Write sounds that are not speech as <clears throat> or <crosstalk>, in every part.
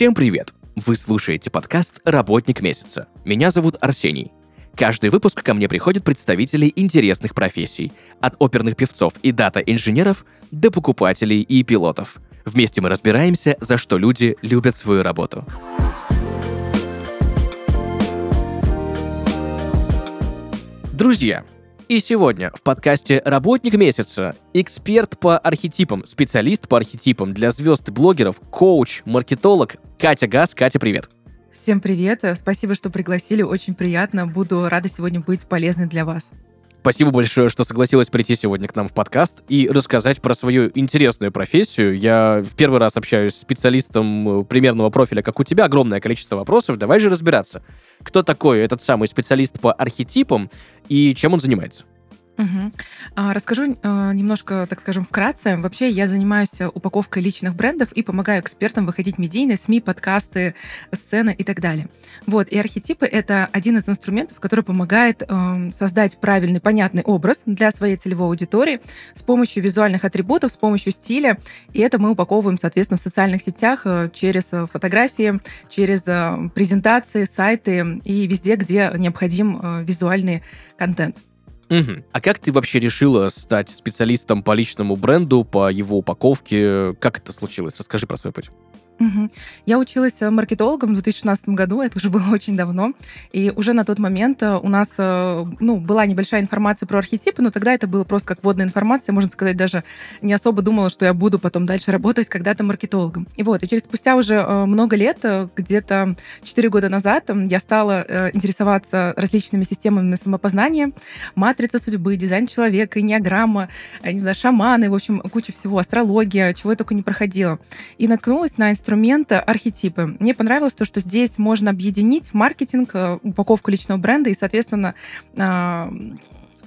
Всем привет! Вы слушаете подкаст «Работник месяца». Меня зовут Арсений. Каждый выпуск ко мне приходят представители интересных профессий, от оперных певцов и дата-инженеров до покупателей и пилотов. Вместе мы разбираемся, за что люди любят свою работу. Друзья, и сегодня в подкасте «Работник месяца» эксперт по архетипам, специалист по архетипам для звезд и блогеров, коуч, маркетолог Катя Газ. Катя, привет. Всем привет. Спасибо, что пригласили. Очень приятно. Буду рада сегодня быть полезной для вас. Спасибо большое, что согласилась прийти сегодня к нам в подкаст и рассказать про свою интересную профессию. Я в первый раз общаюсь с специалистом э, примерного профиля, как у тебя, огромное количество вопросов. Давай же разбираться. Кто такой этот самый специалист по архетипам и чем он занимается? Угу. Расскажу а, немножко, так скажем, вкратце. Вообще я занимаюсь упаковкой личных брендов и помогаю экспертам выходить в медийные СМИ, подкасты, сцены и так далее. Вот. И архетипы — это один из инструментов, который помогает э, создать правильный, понятный образ для своей целевой аудитории с помощью визуальных атрибутов, с помощью стиля. И это мы упаковываем, соответственно, в социальных сетях э, через фотографии, через э, презентации, сайты и везде, где необходим э, визуальный контент. Угу. А как ты вообще решила стать специалистом по личному бренду, по его упаковке? Как это случилось? Расскажи про свой путь. Угу. Я училась э, маркетологом в 2016 году, это уже было очень давно, и уже на тот момент э, у нас э, ну, была небольшая информация про архетипы, но тогда это было просто как вводная информация, можно сказать, даже не особо думала, что я буду потом дальше работать когда-то маркетологом. И вот, и через спустя уже много лет, где-то 4 года назад, я стала интересоваться различными системами самопознания, матрица судьбы, дизайн человека, инеограмма, не знаю, шаманы, в общем, куча всего, астрология, чего я только не проходила. И наткнулась на инструмент инструмента архетипы. Мне понравилось то, что здесь можно объединить маркетинг, э, упаковку личного бренда и, соответственно, а,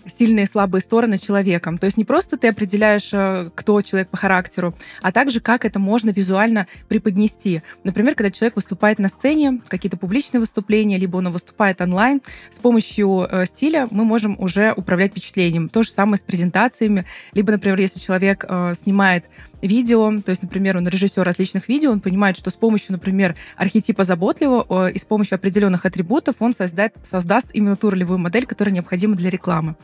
сильные и слабые стороны человеком. То есть не просто ты определяешь, э, кто человек по характеру, а также как это можно визуально преподнести. Например, когда человек выступает на сцене, какие-то публичные выступления, либо он выступает онлайн, с помощью э, стиля мы можем уже управлять впечатлением. То же самое с презентациями. Либо, например, если человек снимает видео, то есть, например, он режиссер различных видео, он понимает, что с помощью, например, архетипа заботливого и с помощью определенных атрибутов он создать, создаст именно ту ролевую модель, которая необходима для рекламы.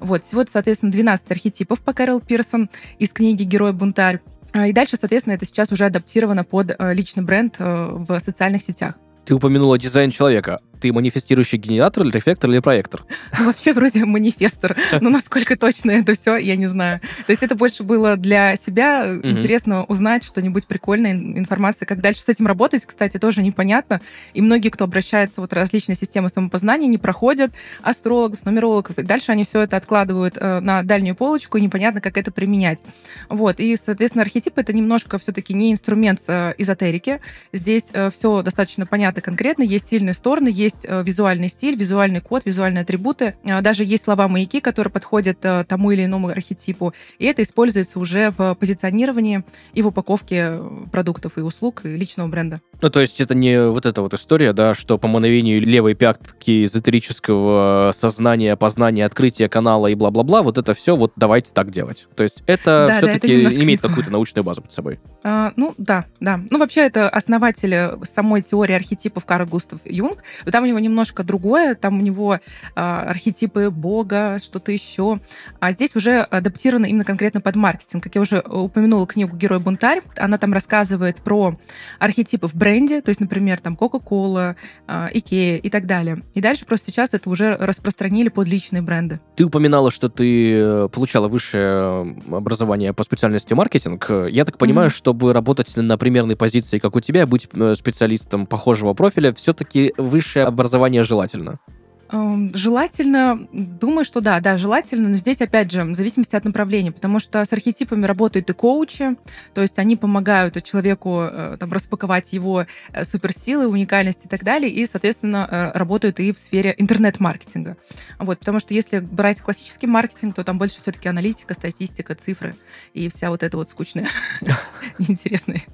Вот. Всего, соответственно, 12 архетипов по Кэрол Пирсон из книги «Герой-бунтарь». А, и дальше, соответственно, это сейчас уже адаптировано под э, личный бренд э, в социальных сетях. Ты упомянула дизайн человека ты манифестирующий генератор, или рефлектор или проектор? Ну, <laughs> вообще вроде манифестор, <laughs> но насколько точно это все, я не знаю. То есть это больше было для себя интересно узнать что-нибудь прикольное, информация, как дальше с этим работать, кстати, тоже непонятно. И многие, кто обращается вот различные системы самопознания, не проходят астрологов, нумерологов, и дальше они все это откладывают э, на дальнюю полочку, и непонятно, как это применять. Вот, и, соответственно, архетип это немножко все-таки не инструмент э, эзотерики. Здесь э, все достаточно понятно, конкретно, есть сильные стороны, есть есть э, визуальный стиль, визуальный код, визуальные атрибуты. Э, даже есть слова-маяки, которые подходят э, тому или иному архетипу. И это используется уже в позиционировании и в упаковке продуктов и услуг и личного бренда. Ну, то есть это не вот эта вот история, да, что по мановению левой пятки эзотерического сознания, познания, открытия канала и бла-бла-бла, вот это все вот давайте так делать. То есть это да, все-таки да, имеет какую-то научную базу под собой. А, ну, да, да. Ну, вообще это основатель самой теории архетипов Карл Густав Юнг. Там у него немножко другое, там у него а, архетипы бога, что-то еще. А здесь уже адаптировано именно конкретно под маркетинг. Как я уже упомянула книгу «Герой-бунтарь», она там рассказывает про архетипы в бренде, то есть, например, там Coca-Cola, а, Ikea и так далее. И дальше просто сейчас это уже распространили под личные бренды. Ты упоминала, что ты э, получала высшее образование по специальности маркетинг. Я так понимаю, mm-hmm. чтобы работать на примерной позиции, как у тебя, быть э, специалистом похожего профиля, все-таки высшее образование желательно? Эм, желательно, думаю, что да, да, желательно, но здесь, опять же, в зависимости от направления, потому что с архетипами работают и коучи, то есть они помогают человеку э, там, распаковать его э, суперсилы, уникальность и так далее, и, соответственно, э, работают и в сфере интернет-маркетинга. Вот, потому что если брать классический маркетинг, то там больше все-таки аналитика, статистика, цифры и вся вот эта вот скучная, <laughs> интересная,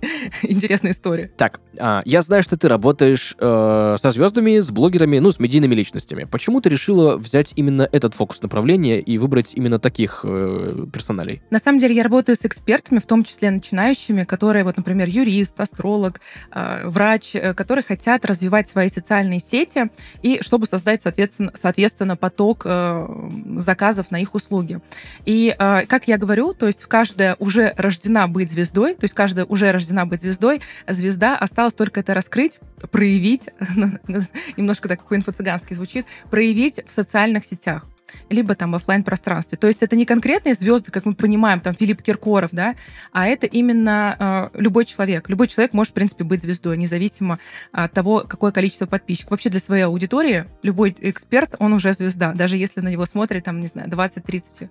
интересная история. Так, а, я знаю, что ты работаешь со звездами, с блогерами, ну, с медийными личностями. Экспертами. Почему ты решила взять именно этот фокус направления и выбрать именно таких э, персоналей? На самом деле я работаю с экспертами, в том числе начинающими, которые, вот, например, юрист, астролог, э, врач, э, которые хотят развивать свои социальные сети и чтобы создать, соответственно, соответственно поток э, заказов на их услуги. И, э, как я говорю, то есть каждая уже рождена быть звездой, то есть каждая уже рождена быть звездой, звезда осталось только это раскрыть, проявить, <laughs> немножко так по-инфо-цыгански звучит, проявить в социальных сетях либо там в офлайн пространстве. То есть это не конкретные звезды, как мы понимаем, там Филипп Киркоров, да, а это именно э, любой человек. Любой человек может, в принципе, быть звездой, независимо от того, какое количество подписчиков. Вообще для своей аудитории любой эксперт, он уже звезда, даже если на него смотрит, там, не знаю, 20, 30,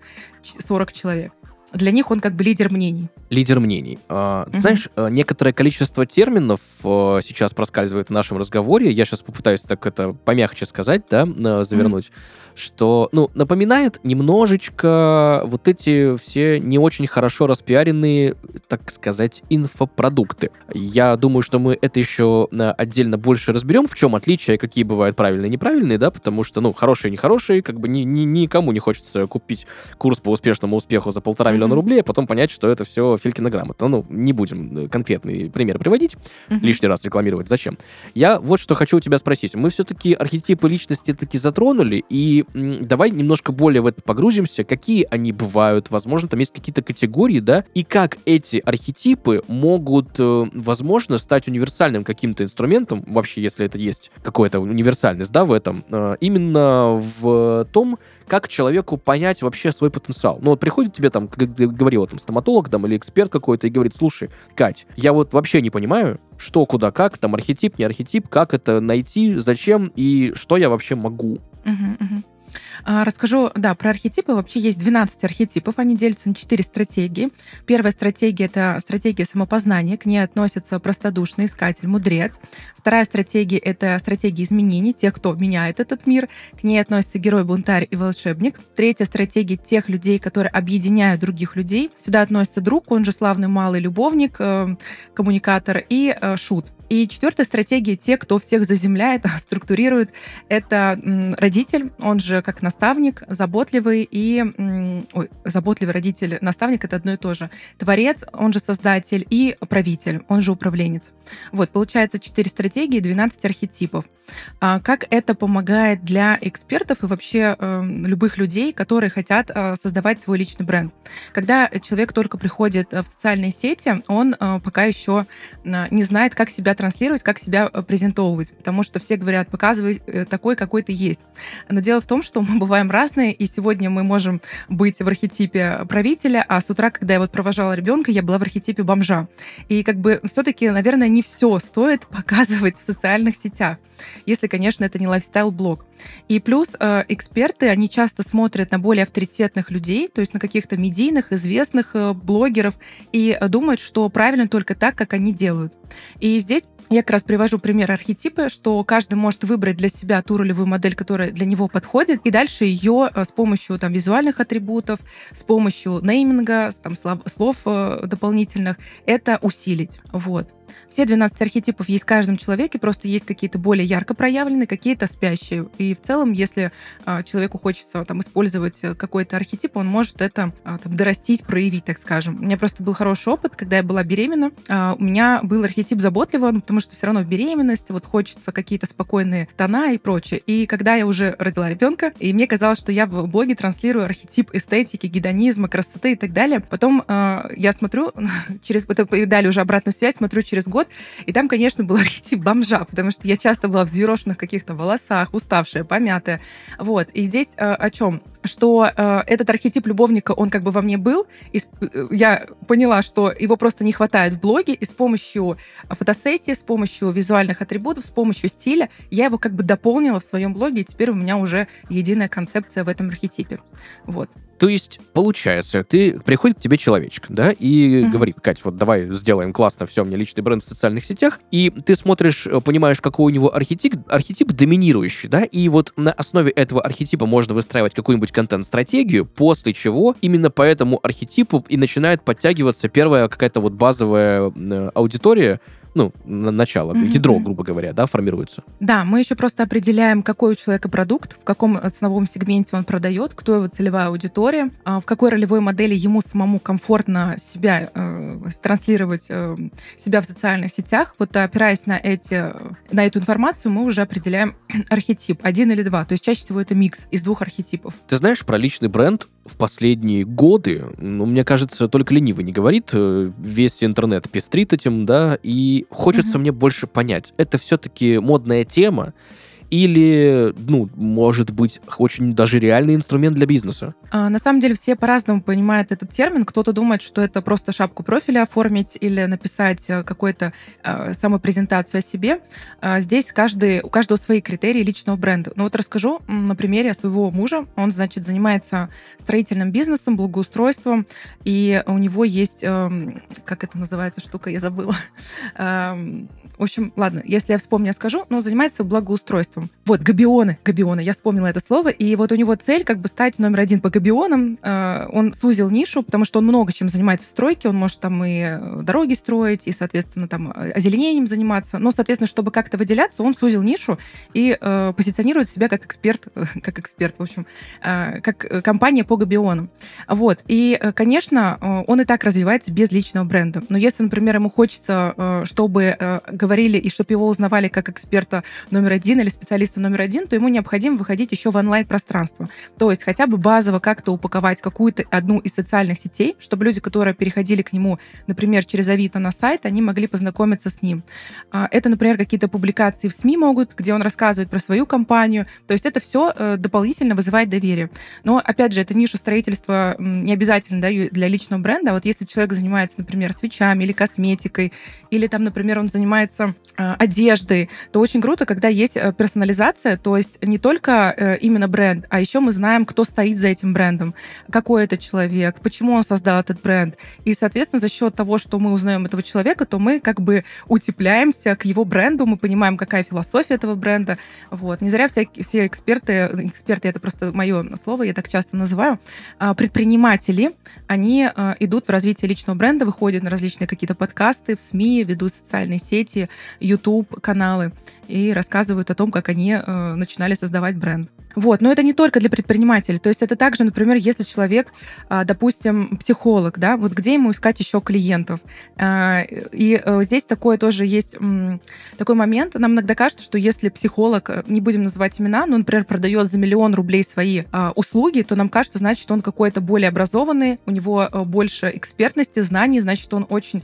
40 человек для них он как бы лидер мнений. Лидер мнений. А, угу. Знаешь, э, некоторое количество терминов э, сейчас проскальзывает в нашем разговоре. Я сейчас попытаюсь так это помягче сказать, да, завернуть. Угу что, ну, напоминает немножечко вот эти все не очень хорошо распиаренные, так сказать, инфопродукты. Я думаю, что мы это еще э, отдельно больше разберем, в чем отличие, какие бывают правильные и неправильные, да, потому что, ну, хорошие и нехорошие, как бы ни, ни, никому не хочется купить курс по успешному успеху за полтора mm-hmm. Миллиона рублей, а потом понять, что это все Филькина грамота. Ну, не будем э, конкретный пример приводить, лишний раз рекламировать, зачем. Я вот что хочу у тебя спросить. Мы все-таки архетипы личности таки затронули, и давай немножко более в это погрузимся, какие они бывают, возможно, там есть какие-то категории, да, и как эти архетипы могут, э, возможно, стать универсальным каким-то инструментом, вообще, если это есть какая-то универсальность, да, в этом, э, именно в том, как человеку понять вообще свой потенциал. Ну вот приходит тебе там, как ты говорила, там стоматолог там, или эксперт какой-то и говорит, слушай, Кать, я вот вообще не понимаю, что, куда, как, там архетип, не архетип, как это найти, зачем и что я вообще могу. Uh-huh, uh-huh. А, расскажу, да, про архетипы. Вообще есть 12 архетипов, они делятся на 4 стратегии. Первая стратегия — это стратегия самопознания, к ней относится простодушный искатель, мудрец. Вторая стратегия — это стратегия изменений, тех, кто меняет этот мир. К ней относятся герой, бунтарь и волшебник. Третья стратегия — тех людей, которые объединяют других людей. Сюда относится друг, он же славный малый любовник, э, коммуникатор и э, шут. И четвертая стратегия, те, кто всех заземляет, <laughs> структурирует, это родитель, он же как наставник, заботливый и... Ой, заботливый родитель, наставник — это одно и то же. Творец, он же создатель, и правитель, он же управленец. Вот, получается 4 стратегии, 12 архетипов. А как это помогает для экспертов и вообще э, любых людей, которые хотят э, создавать свой личный бренд? Когда человек только приходит в социальные сети, он э, пока еще э, не знает, как себя транслировать, как себя э, презентовывать, потому что все говорят, показывай э, такой, какой ты есть. Но дело в том, что мы бываем разные, и сегодня мы можем быть в архетипе правителя, а с утра, когда я вот провожала ребенка, я была в архетипе бомжа. И как бы все-таки, наверное, не все стоит <laughs> показывать в социальных сетях, если, конечно, это не лайфстайл-блог. И плюс э, эксперты, они часто смотрят на более авторитетных людей, то есть на каких-то медийных, известных блогеров, и думают, что правильно только так, как они делают. И здесь я как раз привожу пример архетипа, что каждый может выбрать для себя ту ролевую модель, которая для него подходит, и дальше ее э, с помощью там, визуальных атрибутов, с помощью нейминга, там, слов, слов э, дополнительных, это усилить. Вот. Все 12 архетипов есть в каждом человеке, просто есть какие-то более ярко проявленные, какие-то спящие. И в целом, если а, человеку хочется там, использовать э, какой-то архетип, он может это а, там, дорастить, проявить, так скажем. У меня просто был хороший опыт, когда я была беременна. А, у меня был архетип заботливого, ну, потому что все равно в беременности вот хочется какие-то спокойные тона и прочее. И когда я уже родила ребенка, и мне казалось, что я в блоге транслирую архетип эстетики, гедонизма, красоты и так далее. Потом я смотрю <laughs> через, это дали уже обратную связь, смотрю через год, и там, конечно, был архетип <laughs> бомжа, потому что я часто была в взъерошенных каких-то волосах, уставшая, помятая. Вот. И здесь э, о чем? Что э, этот архетип любовника, он как бы во мне был, и э, я поняла, что его просто не хватает в блоге, и с помощью фотосессии, с помощью визуальных атрибутов, с помощью стиля я его как бы дополнила в своем блоге, и теперь у меня уже единая концепция в этом архетипе. Вот. То есть, получается, ты приходит к тебе человечек, да, и mm-hmm. говорит, Кать, вот давай сделаем классно все, мне личный бренд в социальных сетях, и ты смотришь, э, понимаешь, какой у него архетип, архетип доминирующий, да, и вот на основе этого архетипа можно выстраивать какую-нибудь контент-стратегию, после чего именно по этому архетипу и начинает подтягиваться первая какая-то вот базовая э, аудитория, ну, на начало, Мгм, ядро, грубо говоря, да, формируется. Да, мы еще просто определяем, какой у человека продукт, в каком ценовом сегменте он продает, кто его целевая аудитория, а, в какой ролевой модели ему самому комфортно себя э, транслировать э, себя в социальных сетях. Вот опираясь на эти, на эту информацию, мы уже определяем <clears throat> архетип один или два. То есть чаще всего это микс из двух архетипов. Ты знаешь, про личный бренд в последние годы, ну, мне кажется, только ленивый не говорит, э, весь интернет пестрит этим, да, и хочется Мгм. мне больше понять, это все-таки модная тема или, ну, может быть, очень даже реальный инструмент для бизнеса? А, На самом деле все по-разному понимают этот термин. Кто-то думает, что это просто шапку профиля оформить или написать э, какую-то э, самопрезентацию о себе. А Здесь каждый, у каждого свои критерии личного бренда. Ну вот расскажу на примере своего мужа. Он, значит, занимается строительным бизнесом, благоустройством, и у него есть, эм, как это называется штука, я забыла. <laughs> Эм, В общем, ладно, если я вспомню, я скажу, но занимается благоустройством. Вот, габионы, габионы, я вспомнила это слово, и вот у него цель как бы стать номер один по габионам. Э, Он сузил нишу, потому что он много чем занимается в стройке, он может там и э, дороги строить, и, соответственно, там э, озеленением заниматься. Но, соответственно, чтобы как-то выделяться, он сузил нишу и позиционирует себя как эксперт, <laughs> как эксперт, в общем, как компания по габионам. Вот. И, конечно, он и так развивается без личного бренда. Но если, например, ему хочется, чтобы говорили и чтобы его узнавали как эксперта номер один или специалиста номер один, то ему необходимо выходить еще в онлайн-пространство. То есть хотя бы базово как-то упаковать какую-то одну из социальных сетей, чтобы люди, которые переходили к нему, например, через Авито на сайт, они могли познакомиться с ним. А, Это, например, какие-то публикации в СМИ могут, где он рассказывает про свою компанию. То есть это все дополнительно вызывает доверие. Но, опять же, это ниша строительства не обязательно да, для личного бренда. А Вот если человек занимается, например, свечами или косметикой, или там, например, он занимается а, одеждой, то очень круто, когда есть э, персонализация, то есть не только э, именно бренд, а еще мы знаем, кто стоит за этим брендом, какой это человек, почему он создал этот бренд. И, соответственно, за счет того, что мы узнаем этого человека, то мы как бы утепляемся к его бренду, мы понимаем, какая философия этого бренда. Вот. Не зря все, все эксперты, эксперты, это просто мое слово, я так часто называю, а, предприниматели, они а, идут в развитие личного бренда, выходят на различные какие-то подкасты в СМИ, ведут социальные сети, YouTube каналы и рассказывают о том, как они э, начинали создавать бренд. Вот, но это не только для предпринимателей. То есть это также, например, если человек, а, допустим, психолог, да, вот где ему искать еще клиентов? А, И э, здесь такое тоже есть такой момент. Нам иногда кажется, что если психолог, э, не будем называть имена, но, например, продает за миллион рублей свои а, услуги, то нам кажется, значит, он какой-то более образованный, у него э, больше экспертности, знаний, значит, он очень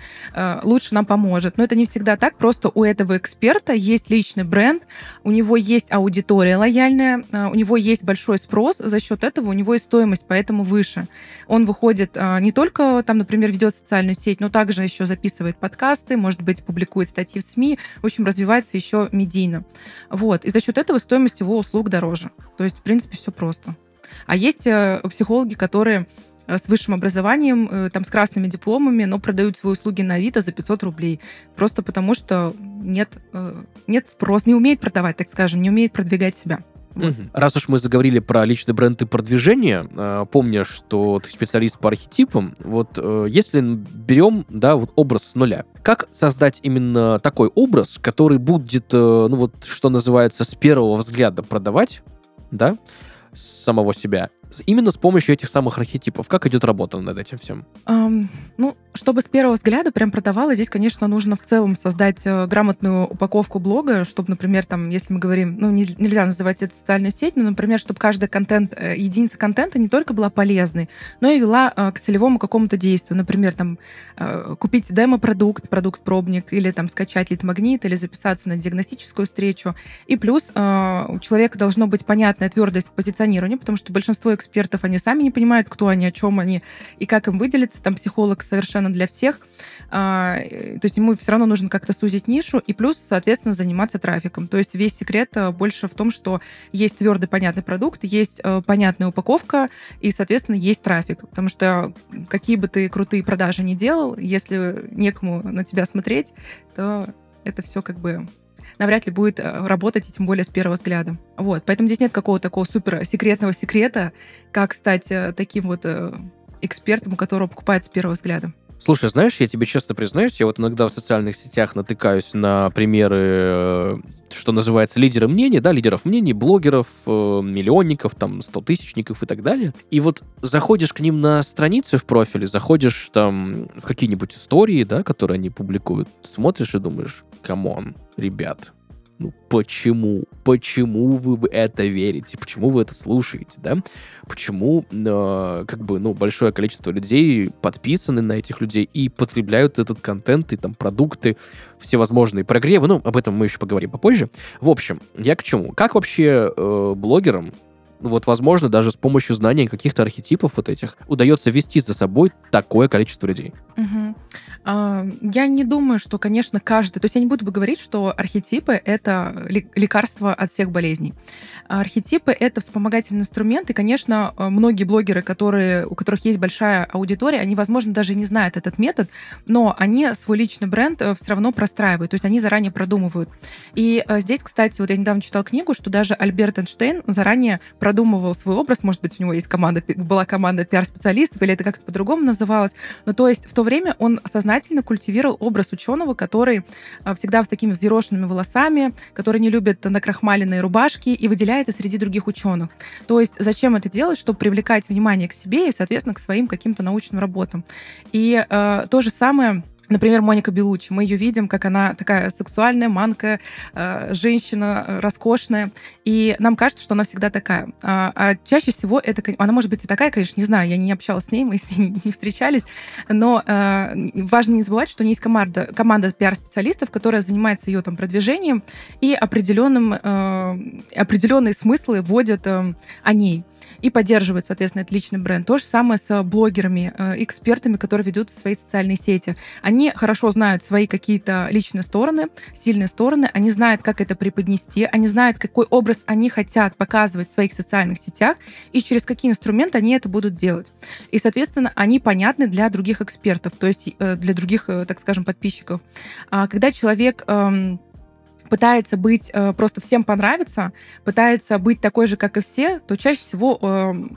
лучше нам поможет. Но это не всегда так. Просто у этого эксперта есть личный бренд, у него есть аудитория лояльная, него есть большой спрос, за счет этого у него и стоимость поэтому выше. Он выходит э, не только там, например, ведет социальную сеть, но также еще записывает подкасты, может быть, публикует статьи в СМИ, в общем, развивается еще медийно. Вот. И за счет этого стоимость его услуг дороже. То есть, в принципе, все просто. А есть э, психологи, которые э, с высшим образованием, э, там, с красными дипломами, но продают свои услуги на Авито за 500 рублей. Просто потому, что нет, нет спроса, не умеет продавать, так скажем, не умеет продвигать себя. Мгм. Раз уж мы заговорили про личный бренд и продвижение, э, помня, что ты специалист по архетипам, вот э, если берем, да, вот образ с нуля, как создать именно такой образ, который будет, э, ну вот, что называется, с первого взгляда продавать, да, самого себя, именно с помощью этих самых архетипов? Как идет работа над этим всем? Ам, ну, чтобы с первого взгляда прям продавала, здесь, конечно, нужно в целом создать э, грамотную упаковку блога, чтобы, например, там, если мы говорим, ну, не- нельзя называть это социальную сеть, но, например, чтобы каждый контент, э, единица контента не только была полезной, но и вела э, к целевому какому-то действию. Например, там, купить демо-продукт, продукт-пробник, или там скачать лид-магнит, или записаться на диагностическую встречу. И плюс у человека должно быть понятная твердость позиционирования, потому что большинство экспертов, они сами не понимают, кто они, о чем они, и как им выделиться. Там психолог совершенно для всех. А, э, то есть ему все равно нужно как-то сузить нишу и плюс, соответственно, заниматься трафиком. То есть весь секрет э, больше в том, что есть твердый понятный продукт, есть э, понятная упаковка и, соответственно, есть трафик. Потому что какие бы ты крутые продажи ни делал, если некому на тебя смотреть, то это все как бы навряд ли будет э, работать, и тем более с первого взгляда. Вот. Поэтому здесь нет какого-то такого супер секретного секрета, как стать э, таким вот э, экспертом, у которого покупают с первого взгляда. Слушай, знаешь, я тебе честно признаюсь, я вот иногда в социальных сетях натыкаюсь на примеры, что называется, лидеры мнений, да, лидеров мнений, блогеров, э, миллионников, там, стотысячников и так далее. И вот заходишь к ним на страницы в профиле, заходишь там в какие-нибудь истории, да, которые они публикуют, смотришь и думаешь, come on, ребят, ну, почему? Почему вы в это верите? Почему вы это слушаете, да? Почему, э, как бы, ну, большое количество людей подписаны на этих людей и потребляют этот контент и там продукты, всевозможные прогревы, ну, об этом мы еще поговорим попозже. В общем, я к чему? Как вообще э, блогерам вот, возможно, даже с помощью знания каких-то архетипов вот этих удается вести за собой такое количество людей. Угу. Я не думаю, что, конечно, каждый... То есть я не буду говорить, что архетипы — это лекарство от всех болезней. Архетипы — это вспомогательный инструмент, и, конечно, а, многие блогеры, которые, у которых есть большая аудитория, они, возможно, даже не знают этот метод, но они свой личный бренд э, все равно простраивают, то есть они заранее продумывают. И э, здесь, кстати, вот я недавно читал книгу, что даже Альберт Эйнштейн заранее продумывал свой образ, может быть, у него есть команда, была команда пиар-специалистов, или это как-то по-другому называлось, но то есть в то время он сознательно культивировал образ ученого, который э, всегда с такими взъерошенными волосами, который не любит накрахмаленные рубашки и выделяет выделяется среди других ученых. То есть зачем это делать? Чтобы привлекать внимание к себе и, соответственно, к своим каким-то научным работам. И э, то же самое Например, Моника Белучи. Мы ее видим, как она такая сексуальная, манка, э, женщина э, роскошная. И нам кажется, что она всегда такая. А, а чаще всего это... Она может быть и такая, конечно, не знаю, я не общалась с ней, мы с ней <laughs> не встречались. Но э, важно не забывать, что у нее есть команда, команда пиар-специалистов, которая занимается ее там продвижением и определенным, определенные смыслы вводят о ней и поддерживает, соответственно, этот личный бренд. То же самое с блогерами, э, экспертами, которые ведут свои социальные сети. Они хорошо знают свои какие-то личные стороны, сильные стороны, они знают, как это преподнести, они знают, какой образ они хотят показывать в своих социальных сетях и через какие инструменты они это будут делать. И, соответственно, они понятны для других экспертов, то есть э, для других, э, так скажем, подписчиков. А когда человек эм, пытается быть э, просто всем понравиться, пытается быть такой же, как и все, то чаще всего э,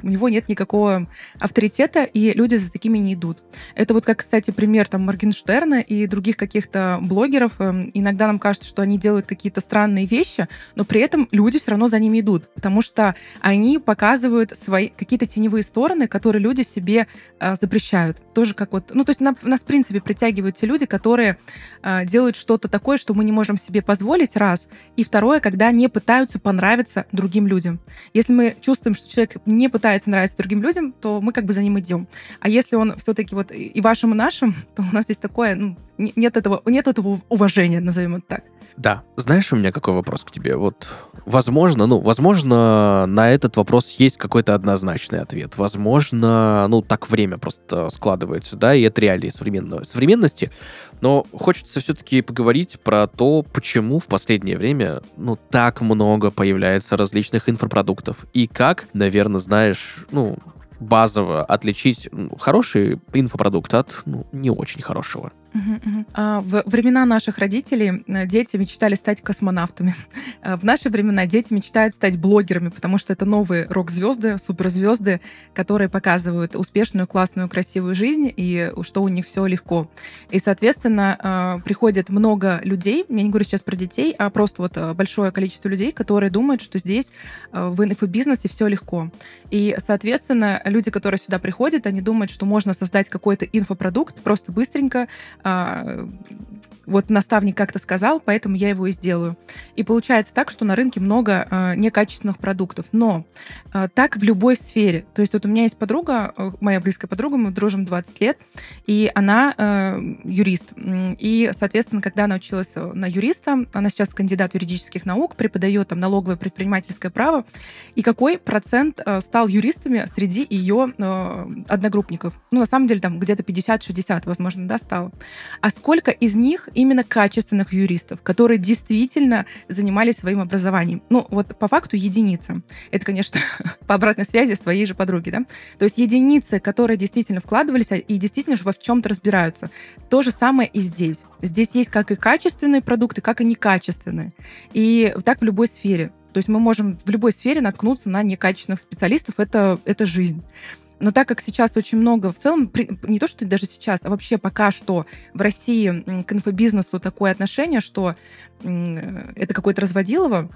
у него нет никакого авторитета, и люди за такими не идут. Это вот как, кстати, пример там Моргенштерна и других каких-то блогеров. Э, иногда нам кажется, что они делают какие-то странные вещи, но при этом люди все равно за ними идут, потому что они показывают свои какие-то теневые стороны, которые люди себе э, запрещают. Тоже как вот, ну то есть нас, нас в принципе притягивают те люди, которые э, делают что-то такое, что мы не можем себе позволить, позволить раз. И второе, когда не пытаются понравиться другим людям. Если мы чувствуем, что человек не пытается нравиться другим людям, то мы как бы за ним идем. А если он все-таки вот и вашим, и нашим, <laughs> то у нас есть такое, ну, нет этого, нет этого уважения, назовем это так. Да. Знаешь, у меня какой вопрос к тебе? Вот, возможно, ну, возможно, на этот вопрос есть какой-то однозначный ответ. Возможно, ну, так время просто складывается, да, и это реалии современной современности. Но хочется все-таки поговорить про то, почему в последнее время, ну, так много появляется различных инфопродуктов. И как, наверное, знаешь, ну, базово отличить хороший инфопродукт от ну, не очень хорошего. А, в времена наших родителей э, дети мечтали стать космонавтами. А, <laughs> в наши времена дети мечтают стать блогерами, потому что это новые рок-звезды, суперзвезды, которые показывают успешную, классную, красивую жизнь и что у них все легко. И, соответственно, приходит много людей, я не говорю сейчас про детей, а просто вот большое количество людей, которые думают, что здесь в инфобизнесе все легко. И, соответственно, люди, которые сюда приходят, они думают, что можно создать какой-то инфопродукт просто быстренько, а, вот наставник как-то сказал, поэтому я его и сделаю. И получается так, что на рынке много э, некачественных продуктов. Но э, так в любой сфере. То есть вот у меня есть подруга, э, моя близкая подруга, мы дружим 20 лет, и она э, юрист. И, соответственно, когда она училась на юриста, она сейчас кандидат юридических наук, преподает там налоговое предпринимательское право. И какой процент э, стал юристами среди ее э, одногруппников? Ну, на самом деле, там где-то 50-60, возможно, да. А сколько из них именно качественных юристов, которые действительно занимались своим образованием. Ну, вот по факту единица. Это, конечно, <laughs> по обратной связи своей же подруги, да? То есть единицы, которые действительно вкладывались а, и действительно же во в чем-то разбираются. То же самое и здесь. Здесь есть как и качественные продукты, как и некачественные. И так в любой сфере. То есть мы можем в любой сфере наткнуться на некачественных специалистов. Это, это жизнь. Но так как сейчас очень много, в целом, не то, что даже сейчас, а вообще пока что в России к инфобизнесу такое отношение, что это какое-то разводилово,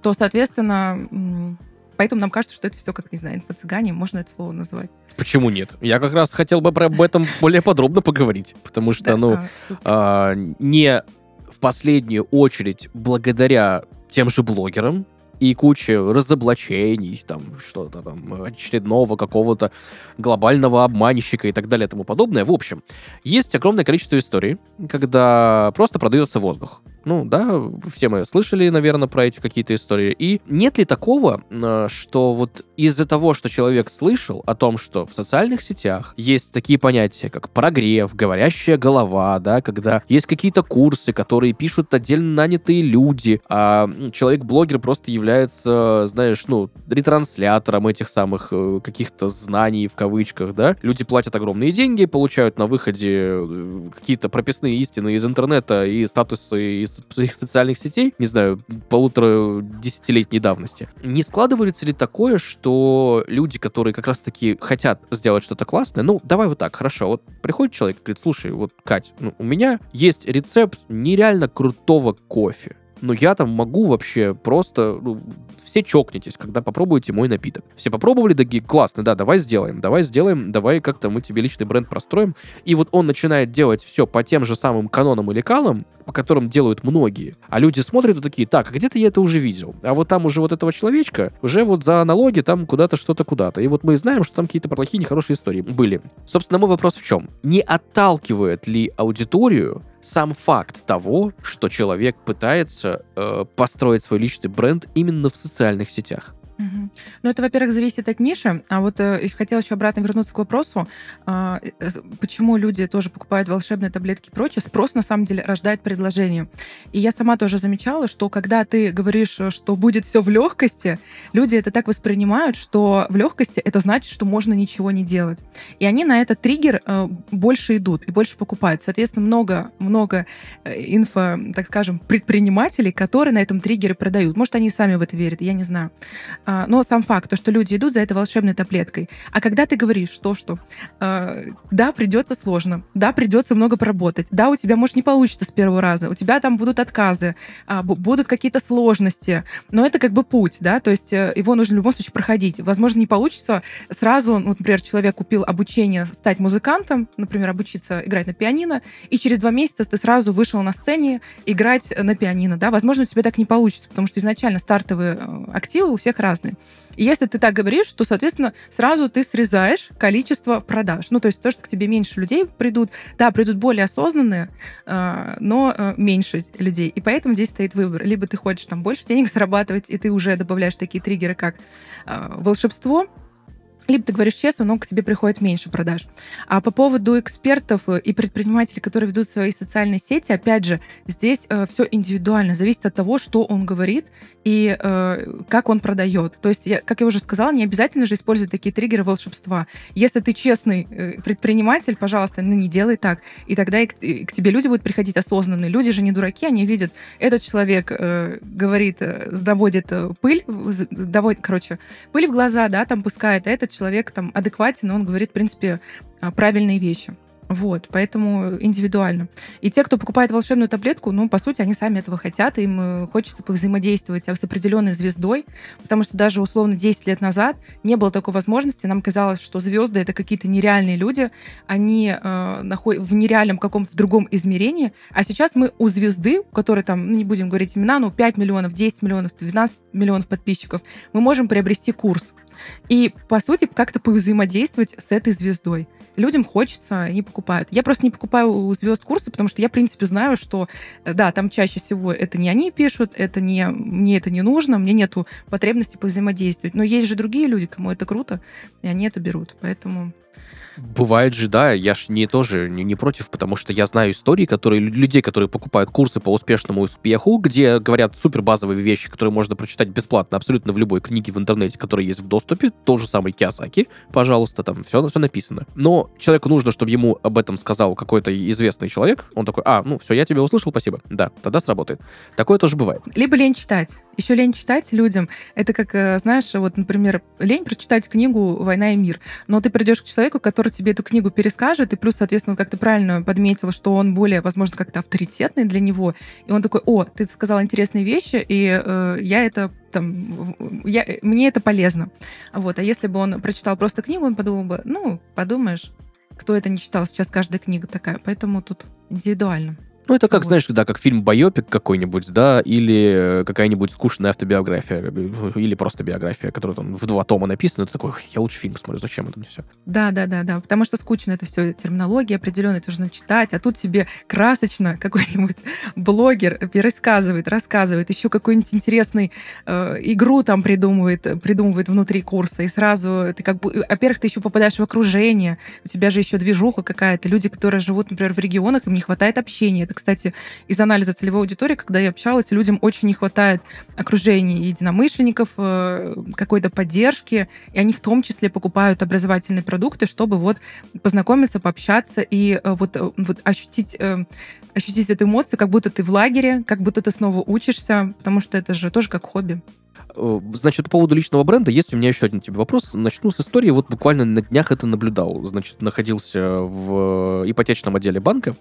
то, соответственно, поэтому нам кажется, что это все, как, не знаю, инфо-цыгане, можно это слово назвать. Почему нет? Я как раз хотел бы об этом более подробно поговорить, потому что, ну, а, а, не в последнюю очередь благодаря тем же блогерам, и куча разоблачений, там что-то там очередного какого-то глобального обманщика и так далее и тому подобное. В общем, есть огромное количество историй, когда просто продается воздух. Ну да, все мы слышали, наверное, про эти какие-то истории. И нет ли такого, э, что вот из-за того, что человек слышал о том, что в социальных сетях есть такие понятия, как прогрев, говорящая голова, да, когда есть какие-то курсы, которые пишут отдельно нанятые люди, а человек-блогер просто является, знаешь, ну, ретранслятором этих самых э, каких-то знаний в кавычках, да. Люди платят огромные деньги, получают на выходе э, какие-то прописные истины из интернета и статусы из своих социальных сетей, не знаю, полутора десятилетней давности. Не складывается ли такое, что люди, которые как раз-таки хотят сделать что-то классное, ну, давай вот так, хорошо, вот приходит человек и говорит, слушай, вот, Кать, ну, у меня есть рецепт нереально крутого кофе но я там могу вообще просто... Ну, все чокнетесь, когда попробуете мой напиток. Все попробовали, такие, классно, да, давай сделаем, давай сделаем, давай как-то мы тебе личный бренд простроим. И вот он начинает делать все по тем же самым канонам и лекалам, по которым делают многие. А люди смотрят и такие, так, а где-то я это уже видел. А вот там уже вот этого человечка, уже вот за налоги там куда-то что-то куда-то. И вот мы знаем, что там какие-то плохие, нехорошие истории были. Собственно, мой вопрос в чем? Не отталкивает ли аудиторию сам факт того, что человек пытается э, построить свой личный бренд именно в социальных сетях. Ну, это, во-первых, зависит от ниши. А вот э, хотела еще обратно вернуться к вопросу, э, почему люди тоже покупают волшебные таблетки и прочее. Спрос, на самом деле, рождает предложение. И я сама тоже замечала, что когда ты говоришь, что будет все в легкости, люди это так воспринимают, что в легкости это значит, что можно ничего не делать. И они на этот триггер э, больше идут и больше покупают. Соответственно, много, много э, инфо, так скажем, предпринимателей, которые на этом триггере продают. Может, они сами в это верят, я не знаю. А, но сам факт, то, что люди идут за этой волшебной таблеткой. А когда ты говоришь то, что а, да, придется сложно, да, придется много поработать, да, у тебя, может, не получится с первого раза, у тебя там будут отказы, а, будут какие-то сложности, но это как бы путь, да, то есть э, его нужно в любом случае проходить. Возможно, не получится сразу, ну, например, человек купил обучение стать музыкантом, например, обучиться играть на пианино, и через два месяца ты сразу вышел на сцене играть на пианино, да, возможно, у тебя так не получится, потому что изначально стартовые э, активы у всех разные разные. И если ты так говоришь, то, соответственно, сразу ты срезаешь количество продаж. Ну, то есть то, что к тебе меньше людей придут, да, придут более осознанные, э, но э, меньше людей. И поэтому здесь стоит выбор. Либо ты хочешь там больше денег зарабатывать, и ты уже добавляешь такие триггеры, как э, волшебство, либо ты говоришь честно, но к тебе приходит меньше продаж. А по поводу экспертов и предпринимателей, которые ведут свои социальные сети, опять же, здесь э, все индивидуально, зависит от того, что он говорит и э, как он продает. То есть, я, как я уже сказала, не обязательно же использовать такие триггеры волшебства. Если ты честный э, предприниматель, пожалуйста, ну не делай так. И тогда и к, и к тебе люди будут приходить осознанные. Люди же не дураки, они видят, этот человек э, говорит, э, доводит э, пыль, доводит, короче, пыль в глаза, да, там пускает, а этот человек там адекватен, он говорит, в принципе, а, правильные вещи. Вот, поэтому индивидуально. И те, кто покупает волшебную таблетку, ну, по сути, они сами этого хотят, им э, хочется повзаимодействовать с определенной звездой, потому что даже условно 10 лет назад не было такой возможности. Нам казалось, что звезды это какие-то нереальные люди, они э, находят в нереальном каком-то другом измерении, а сейчас мы у звезды, у которой там, ну, не будем говорить имена, но 5 миллионов, 10 миллионов, 12 миллионов подписчиков, мы можем приобрести курс и, по сути, как-то повзаимодействовать с этой звездой. Людям хочется, они покупают. Я просто не покупаю у звезд курсы, потому что я, в принципе, знаю, что, э, да, там чаще всего это не они пишут, это не, мне это не нужно, мне нету потребности повзаимодействовать. Но есть же другие люди, кому это круто, и они это берут. Поэтому Бывает же, да, я ж не тоже не, не против, потому что я знаю истории, которые людей, которые покупают курсы по успешному успеху, где говорят супер базовые вещи, которые можно прочитать бесплатно абсолютно в любой книге в интернете, которая есть в доступе тот же самый Киосаки, пожалуйста, там все, все написано. Но человеку нужно, чтобы ему об этом сказал какой-то известный человек, он такой, а, ну все, я тебя услышал, спасибо. Да, тогда сработает. Такое тоже бывает. Либо лень читать. Еще лень читать людям. Это как, э, знаешь, вот, например, лень прочитать книгу «Война и мир». Но ты придешь к человеку, который тебе эту книгу перескажет, и плюс, соответственно, как ты правильно подметила, что он более, возможно, как-то авторитетный для него. И он такой, о, ты сказал интересные вещи, и э, я это там, я, мне это полезно. Вот. А если бы он прочитал просто книгу, он подумал бы, ну, подумаешь, кто это не читал, сейчас каждая книга такая. Поэтому тут индивидуально. Ну, это как, вот. знаешь, да, как фильм «Байопик» какой-нибудь, да, или какая-нибудь скучная автобиография, или просто биография, которая там в два тома написана, ты такой, я лучше фильм смотрю, зачем это мне все? Да, да, да, да, потому что скучно это все, терминология определенная, это нужно читать, а тут тебе красочно <laughs> какой-нибудь блогер пересказывает, рассказывает, еще какую-нибудь интересную э, игру там придумывает, придумывает внутри курса, и сразу ты как бы, во-первых, ты еще попадаешь в окружение, у тебя же еще движуха какая-то, люди, которые живут, например, в регионах, им не хватает общения, это кстати, из анализа целевой аудитории, когда я общалась, людям очень не хватает окружения единомышленников, э, какой-то поддержки, и они в том числе покупают образовательные продукты, чтобы вот познакомиться, пообщаться и э, вот, э, вот ощутить, ощутить эту эмоцию, как будто ты в лагере, как будто ты снова учишься, потому что это же тоже как хобби. Значит, по поводу личного бренда есть у меня еще один тебе вопрос. Начну с истории. Вот буквально на днях это наблюдал. Значит, находился в ипотечном отделе банка.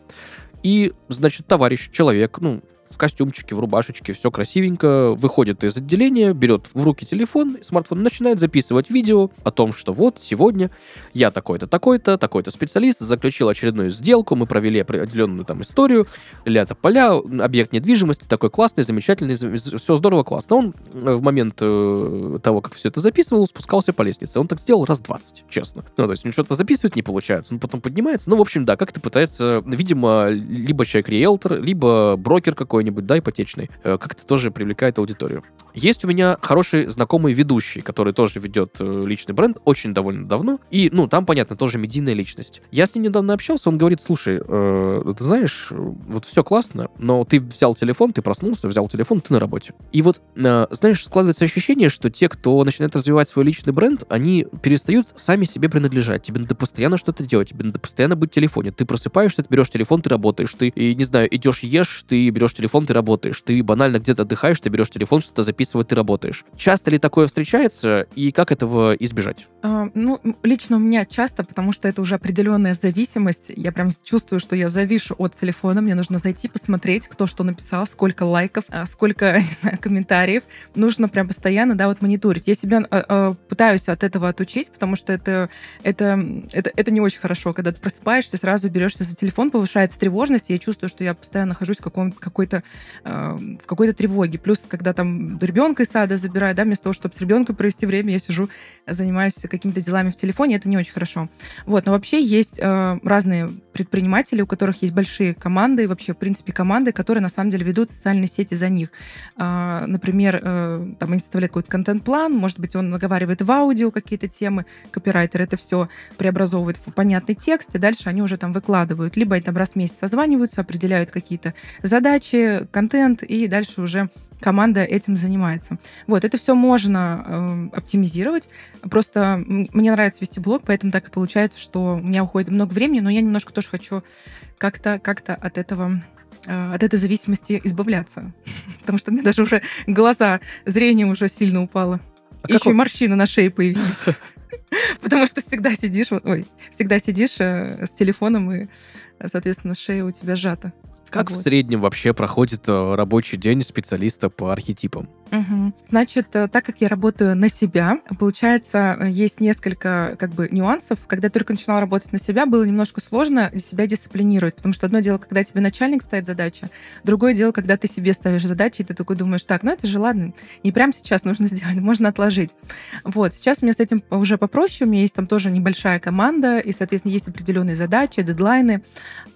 И, значит, товарищ, человек, ну, в костюмчике, в рубашечке, все красивенько, выходит из отделения, берет в руки телефон, смартфон, начинает записывать видео о том, что вот сегодня я такой-то, такой-то, такой-то специалист, заключил очередную сделку, мы провели определенную там историю, лето поля, объект недвижимости, такой классный, замечательный, все здорово, классно. Он э, в момент э, того, как все это записывал, спускался по лестнице. Он так сделал раз 20, честно. Ну, то есть он что-то записывает, не получается, он потом поднимается. Ну, в общем, да, как-то пытается, видимо, либо человек-риэлтор, либо брокер какой-нибудь, какой-нибудь, да, ипотечный, э, как-то тоже привлекает аудиторию. Есть у меня хороший знакомый ведущий, который тоже ведет э, личный бренд очень довольно давно. И, ну, там, понятно, тоже медийная личность. Я с ним недавно общался, он говорит, слушай, э, ты знаешь, вот все классно, но ты взял телефон, ты проснулся, взял телефон, ты на работе. И вот, э, знаешь, складывается ощущение, что те, кто начинает развивать свой личный бренд, они перестают сами себе принадлежать. Тебе надо постоянно что-то делать, тебе надо постоянно быть в телефоне. Ты просыпаешься, ты берешь телефон, ты работаешь, ты, и, не знаю, идешь ешь, ты берешь телефон, ты работаешь. Ты банально где-то отдыхаешь, ты берешь телефон, что-то записываешь записывать, ты работаешь. Часто ли такое встречается и как этого избежать? А, ну, лично у меня часто, потому что это уже определенная зависимость. Я прям чувствую, что я завишу от телефона. Мне нужно зайти, посмотреть, кто что написал, сколько лайков, а, сколько, <laughs> не знаю, комментариев. Нужно прям постоянно, да, вот мониторить. Я себя а, а, пытаюсь от этого отучить, потому что это, это, это, это не очень хорошо, когда ты просыпаешься, сразу берешься за телефон, повышается тревожность, я чувствую, что я постоянно нахожусь в какой-то в какой-то тревоге. Плюс, когда там ребенка из сада забираю, да, вместо того, чтобы с ребенком провести время, я сижу, занимаюсь какими-то делами в телефоне, это не очень хорошо. Вот, но вообще есть э, разные предприниматели, у которых есть большие команды, вообще, в принципе, команды, которые на самом деле ведут социальные сети за них. Э, например, э, там они составляют какой-то контент-план, может быть, он наговаривает в аудио какие-то темы, копирайтер это все преобразовывает в понятный текст, и дальше они уже там выкладывают. Либо они там раз в месяц созваниваются, определяют какие-то задачи, контент, и дальше уже команда этим занимается. Вот, это все можно э, оптимизировать. Просто мне нравится вести блог, поэтому так и получается, что у меня уходит много времени, но я немножко тоже хочу как-то как от этого э, от этой зависимости избавляться. <laughs> Потому что мне даже уже глаза, зрение уже сильно упало. А Еще и морщины на шее появились. <laughs> Потому что всегда сидишь, ой, всегда сидишь э, с телефоном, и, соответственно, шея у тебя сжата. Как вот. в среднем вообще проходит э, рабочий день специалиста по архетипам? Угу. Значит, э, так как я работаю на себя, получается, э, есть несколько как бы нюансов. Когда я только начинала работать на себя, было немножко сложно себя дисциплинировать, потому что одно дело, когда тебе начальник ставит задача, другое дело, когда ты себе ставишь задачи, и ты такой думаешь, так, ну это же ладно, не прямо сейчас нужно <laughs> сделать, можно отложить. Вот, сейчас у меня с этим уже попроще, у меня есть там тоже небольшая команда, и, соответственно, есть определенные задачи, дедлайны,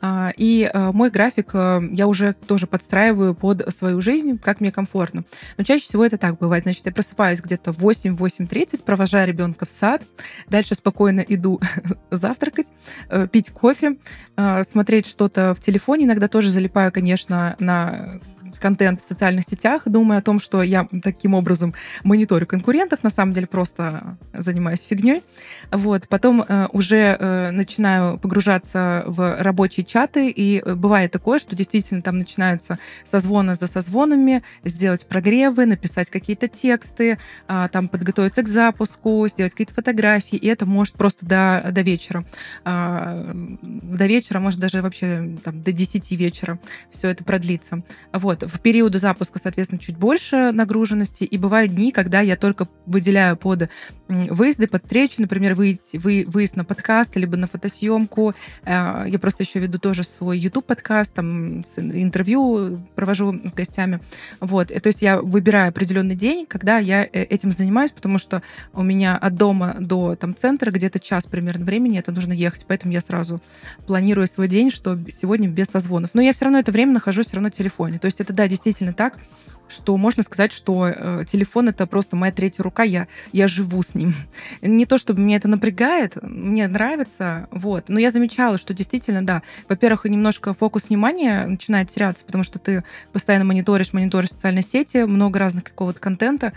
а, и мой график я уже тоже подстраиваю под свою жизнь, как мне комфортно. Но чаще всего это так бывает. Значит, я просыпаюсь где-то в 8-8.30, провожаю ребенка в сад, дальше спокойно иду <laughs> завтракать, э, пить кофе, э, смотреть что-то в телефоне. Иногда тоже залипаю, конечно, на контент в социальных сетях, думая о том, что я таким образом мониторю конкурентов, на самом деле просто занимаюсь фигней. Вот. Потом э, уже э, начинаю погружаться в рабочие чаты, и э, бывает такое, что действительно там начинаются созвоны за созвонами, сделать прогревы, написать какие-то тексты, э, там подготовиться к запуску, сделать какие-то фотографии, и это может просто до, до вечера. Э, до вечера, может даже вообще там, до 10 вечера все это продлится. Вот. В периоды запуска, соответственно, чуть больше нагруженности, и бывают дни, когда я только выделяю под выезды, под встречи, например, выйти, вы, выезд на подкаст, либо на фотосъемку. Э, я просто еще веду тоже свой YouTube-подкаст, там интервью провожу с гостями. Вот. То есть я выбираю определенный день, когда я э, этим занимаюсь, потому что у меня от дома до там, центра где-то час примерно времени, это нужно ехать, поэтому я сразу планирую свой день, что сегодня без созвонов. Но я все равно это время нахожусь все равно в телефоне. То есть это, да, действительно так, что можно сказать, что э, телефон это просто моя третья рука, я, я живу с ним. <laughs> Не то, чтобы меня это напрягает, мне нравится, вот. Но я замечала, что действительно, да, во-первых, немножко фокус внимания начинает теряться, потому что ты постоянно мониторишь, мониторишь социальные сети, много разных какого-то контента,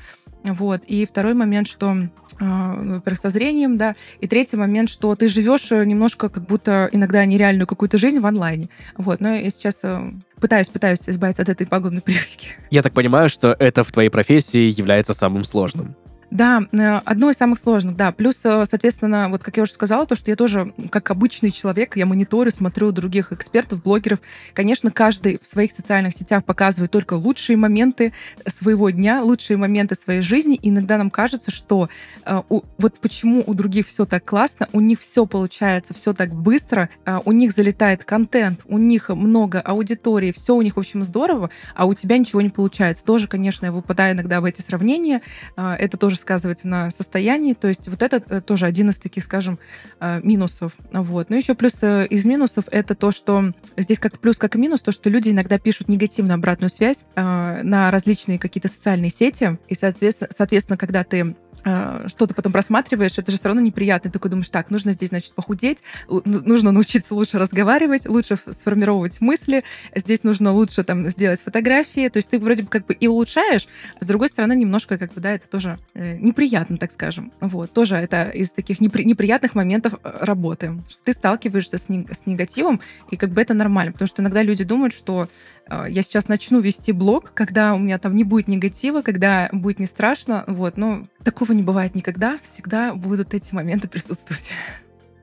вот. И второй момент, что, а, во-первых, со зрением, да. И третий момент, что ты живешь э, немножко как будто иногда нереальную какую-то жизнь в онлайне. Вот. Но я сейчас э, пытаюсь, пытаюсь избавиться от этой пагубной привычки. Я так понимаю, что это в твоей профессии является самым сложным. Да, э, одно из самых сложных, да. Плюс, э, соответственно, вот как я уже сказала, то, что я тоже, как обычный человек, я мониторю, смотрю других экспертов, блогеров. Конечно, каждый в своих социальных сетях показывает только лучшие моменты своего дня, лучшие моменты своей жизни. И иногда нам кажется, что э, у, вот почему у других все так классно, у них все получается, все так быстро, у них залетает контент, у них много аудитории, все у них, в общем, здорово, а у тебя ничего не получается. Тоже, конечно, я выпадаю иногда в эти сравнения. Это тоже сказывается на состоянии. То есть вот это э, тоже один из таких, скажем, э, минусов. Вот. Ну еще плюс э, из минусов это то, что здесь как плюс, как и минус, то, что люди иногда пишут негативную обратную связь на различные какие-то социальные сети. И, соответственно, соответственно когда ты а, что то потом просматриваешь, это же все равно неприятно. Ты такой думаешь, так, нужно здесь, значит, похудеть, ну, нужно научиться лучше разговаривать, лучше сформировать мысли, здесь нужно лучше там сделать фотографии. То есть ты вроде бы как бы и улучшаешь, с другой стороны немножко как бы, да, это тоже э, неприятно, так скажем. Вот, тоже это из таких непри неприятных моментов э, работы, что ты сталкиваешься с, не с негативом, и как бы это нормально, потому что иногда люди думают, что я сейчас начну вести блог, когда у меня там не будет негатива, когда будет не страшно, вот, но такого не бывает никогда, всегда будут эти моменты присутствовать.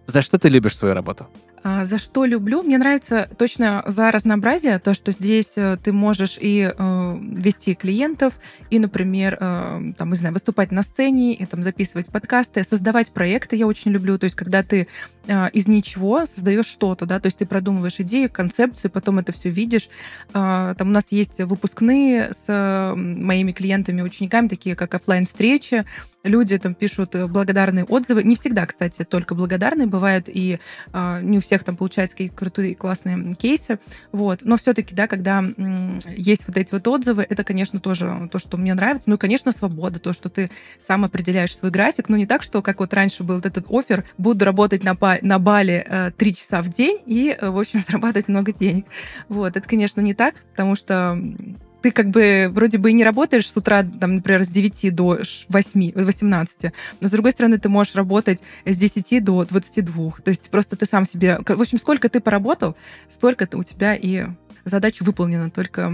За что ты любишь свою работу? А, за что люблю? Мне нравится точно за разнообразие, то, что здесь э, ты можешь и э, вести клиентов, и, например, э, там, не знаю, выступать на сцене, и там записывать подкасты, создавать проекты я очень люблю. То есть, когда ты э, из ничего создаешь что-то, да, то есть ты продумываешь идею, концепцию, потом это все видишь. Э, там у нас есть выпускные с моими клиентами, учениками, такие как офлайн встречи люди там пишут э, благодарные отзывы. Не всегда, кстати, только благодарные бывают, и э, не у всех там получаются какие-то крутые, классные кейсы. Вот. Но все-таки, да, когда м, есть вот эти вот отзывы, это, конечно, тоже то, что мне нравится. Ну и, конечно, свобода, то, что ты сам определяешь свой график. Но не так, что, как вот раньше был вот этот офер, буду работать на, на Бали э, часа в день и, э, в общем, <laughs> зарабатывать много денег. Вот. Это, конечно, не так, потому что ты как бы вроде бы и не работаешь с утра, там, например, с 9 до 8, 18, но с другой стороны ты можешь работать с 10 до 22. То есть просто ты сам себе... В общем, сколько ты поработал, столько у тебя и задача выполнена, только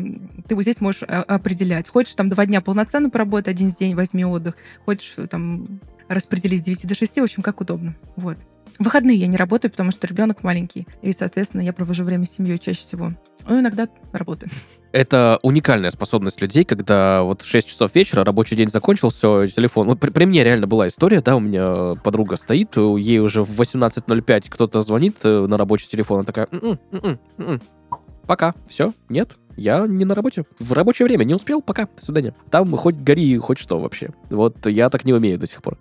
ты вот здесь можешь а, определять. Хочешь там два дня полноценно поработать, один день возьми отдых, хочешь там распределить с 9 до 6, в общем, как удобно. Вот. В выходные я не работаю, потому что ребенок маленький, и, соответственно, я провожу время с семьей чаще всего. Ну, иногда работаю. Это уникальная способность людей, когда вот в 6 часов вечера рабочий день закончился, телефон. Вот при, при мне реально была история, да, у меня подруга стоит, ей уже в 18.05 кто-то звонит э, на рабочий телефон, она такая, м-м, м-м, м-м. пока, все, нет, я не на работе. В рабочее время не успел, пока, до свидания. Там хоть гори, хоть что вообще. Вот я так не умею до сих пор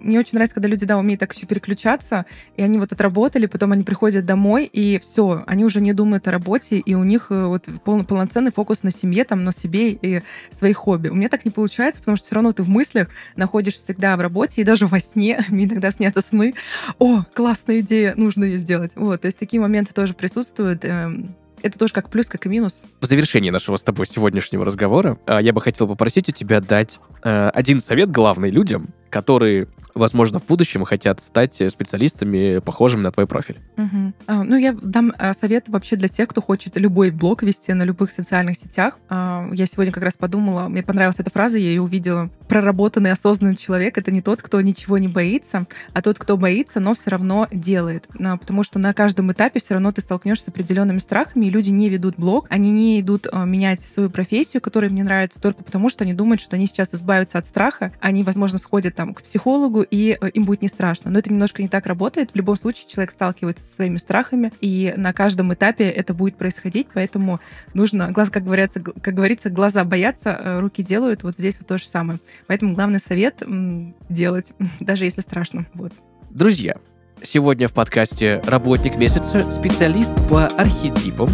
мне очень нравится, когда люди, да, умеют так еще переключаться, и они вот отработали, потом они приходят домой, и все, они уже не думают о работе, и у них э, вот пол, полноценный фокус на семье, там, на себе и своих хобби. У меня так не получается, потому что все равно ты в мыслях находишься всегда в работе, и даже во сне, <laughs> мне иногда снятся сны, о, классная идея, нужно ее сделать. Вот, то есть такие моменты тоже присутствуют, эм, это тоже как плюс, как и минус. В завершении нашего с тобой сегодняшнего разговора а, я бы хотел попросить у тебя дать э, один совет главный людям, которые возможно, в будущем хотят стать специалистами, похожими на твой профиль? Угу. Ну, я дам а, совет вообще для тех, кто хочет любой блог вести на любых социальных сетях. А, я сегодня как раз подумала, мне понравилась эта фраза, я ее увидела. Проработанный, осознанный человек — это не тот, кто ничего не боится, а тот, кто боится, но все равно делает. Потому что на каждом этапе все равно ты столкнешься с определенными страхами, и люди не ведут блог, они не идут менять свою профессию, которая мне нравится, только потому что они думают, что они сейчас избавятся от страха, они, возможно, сходят там к психологу, и э, им будет не страшно. Но это немножко не так работает. В любом случае человек сталкивается со своими страхами, и на каждом этапе это будет происходить, поэтому нужно, глаз, как говорится, как говорится, глаза боятся, э, руки делают. Вот здесь вот то же самое. Поэтому главный совет — делать, <laughs> даже если страшно. Вот. Друзья, сегодня в подкасте «Работник месяца» специалист по архетипам,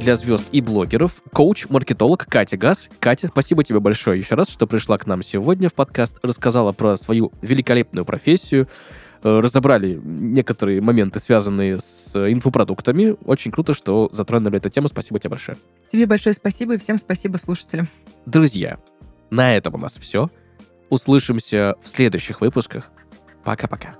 для звезд и блогеров, коуч-маркетолог Катя Газ. Катя, спасибо тебе большое еще раз, что пришла к нам сегодня в подкаст, рассказала про свою великолепную профессию, э, разобрали некоторые моменты, связанные с инфопродуктами. Очень круто, что затронули эту тему. Спасибо тебе большое. Тебе большое спасибо и всем спасибо слушателям. Друзья, на этом у нас все. Услышимся в следующих выпусках. Пока-пока.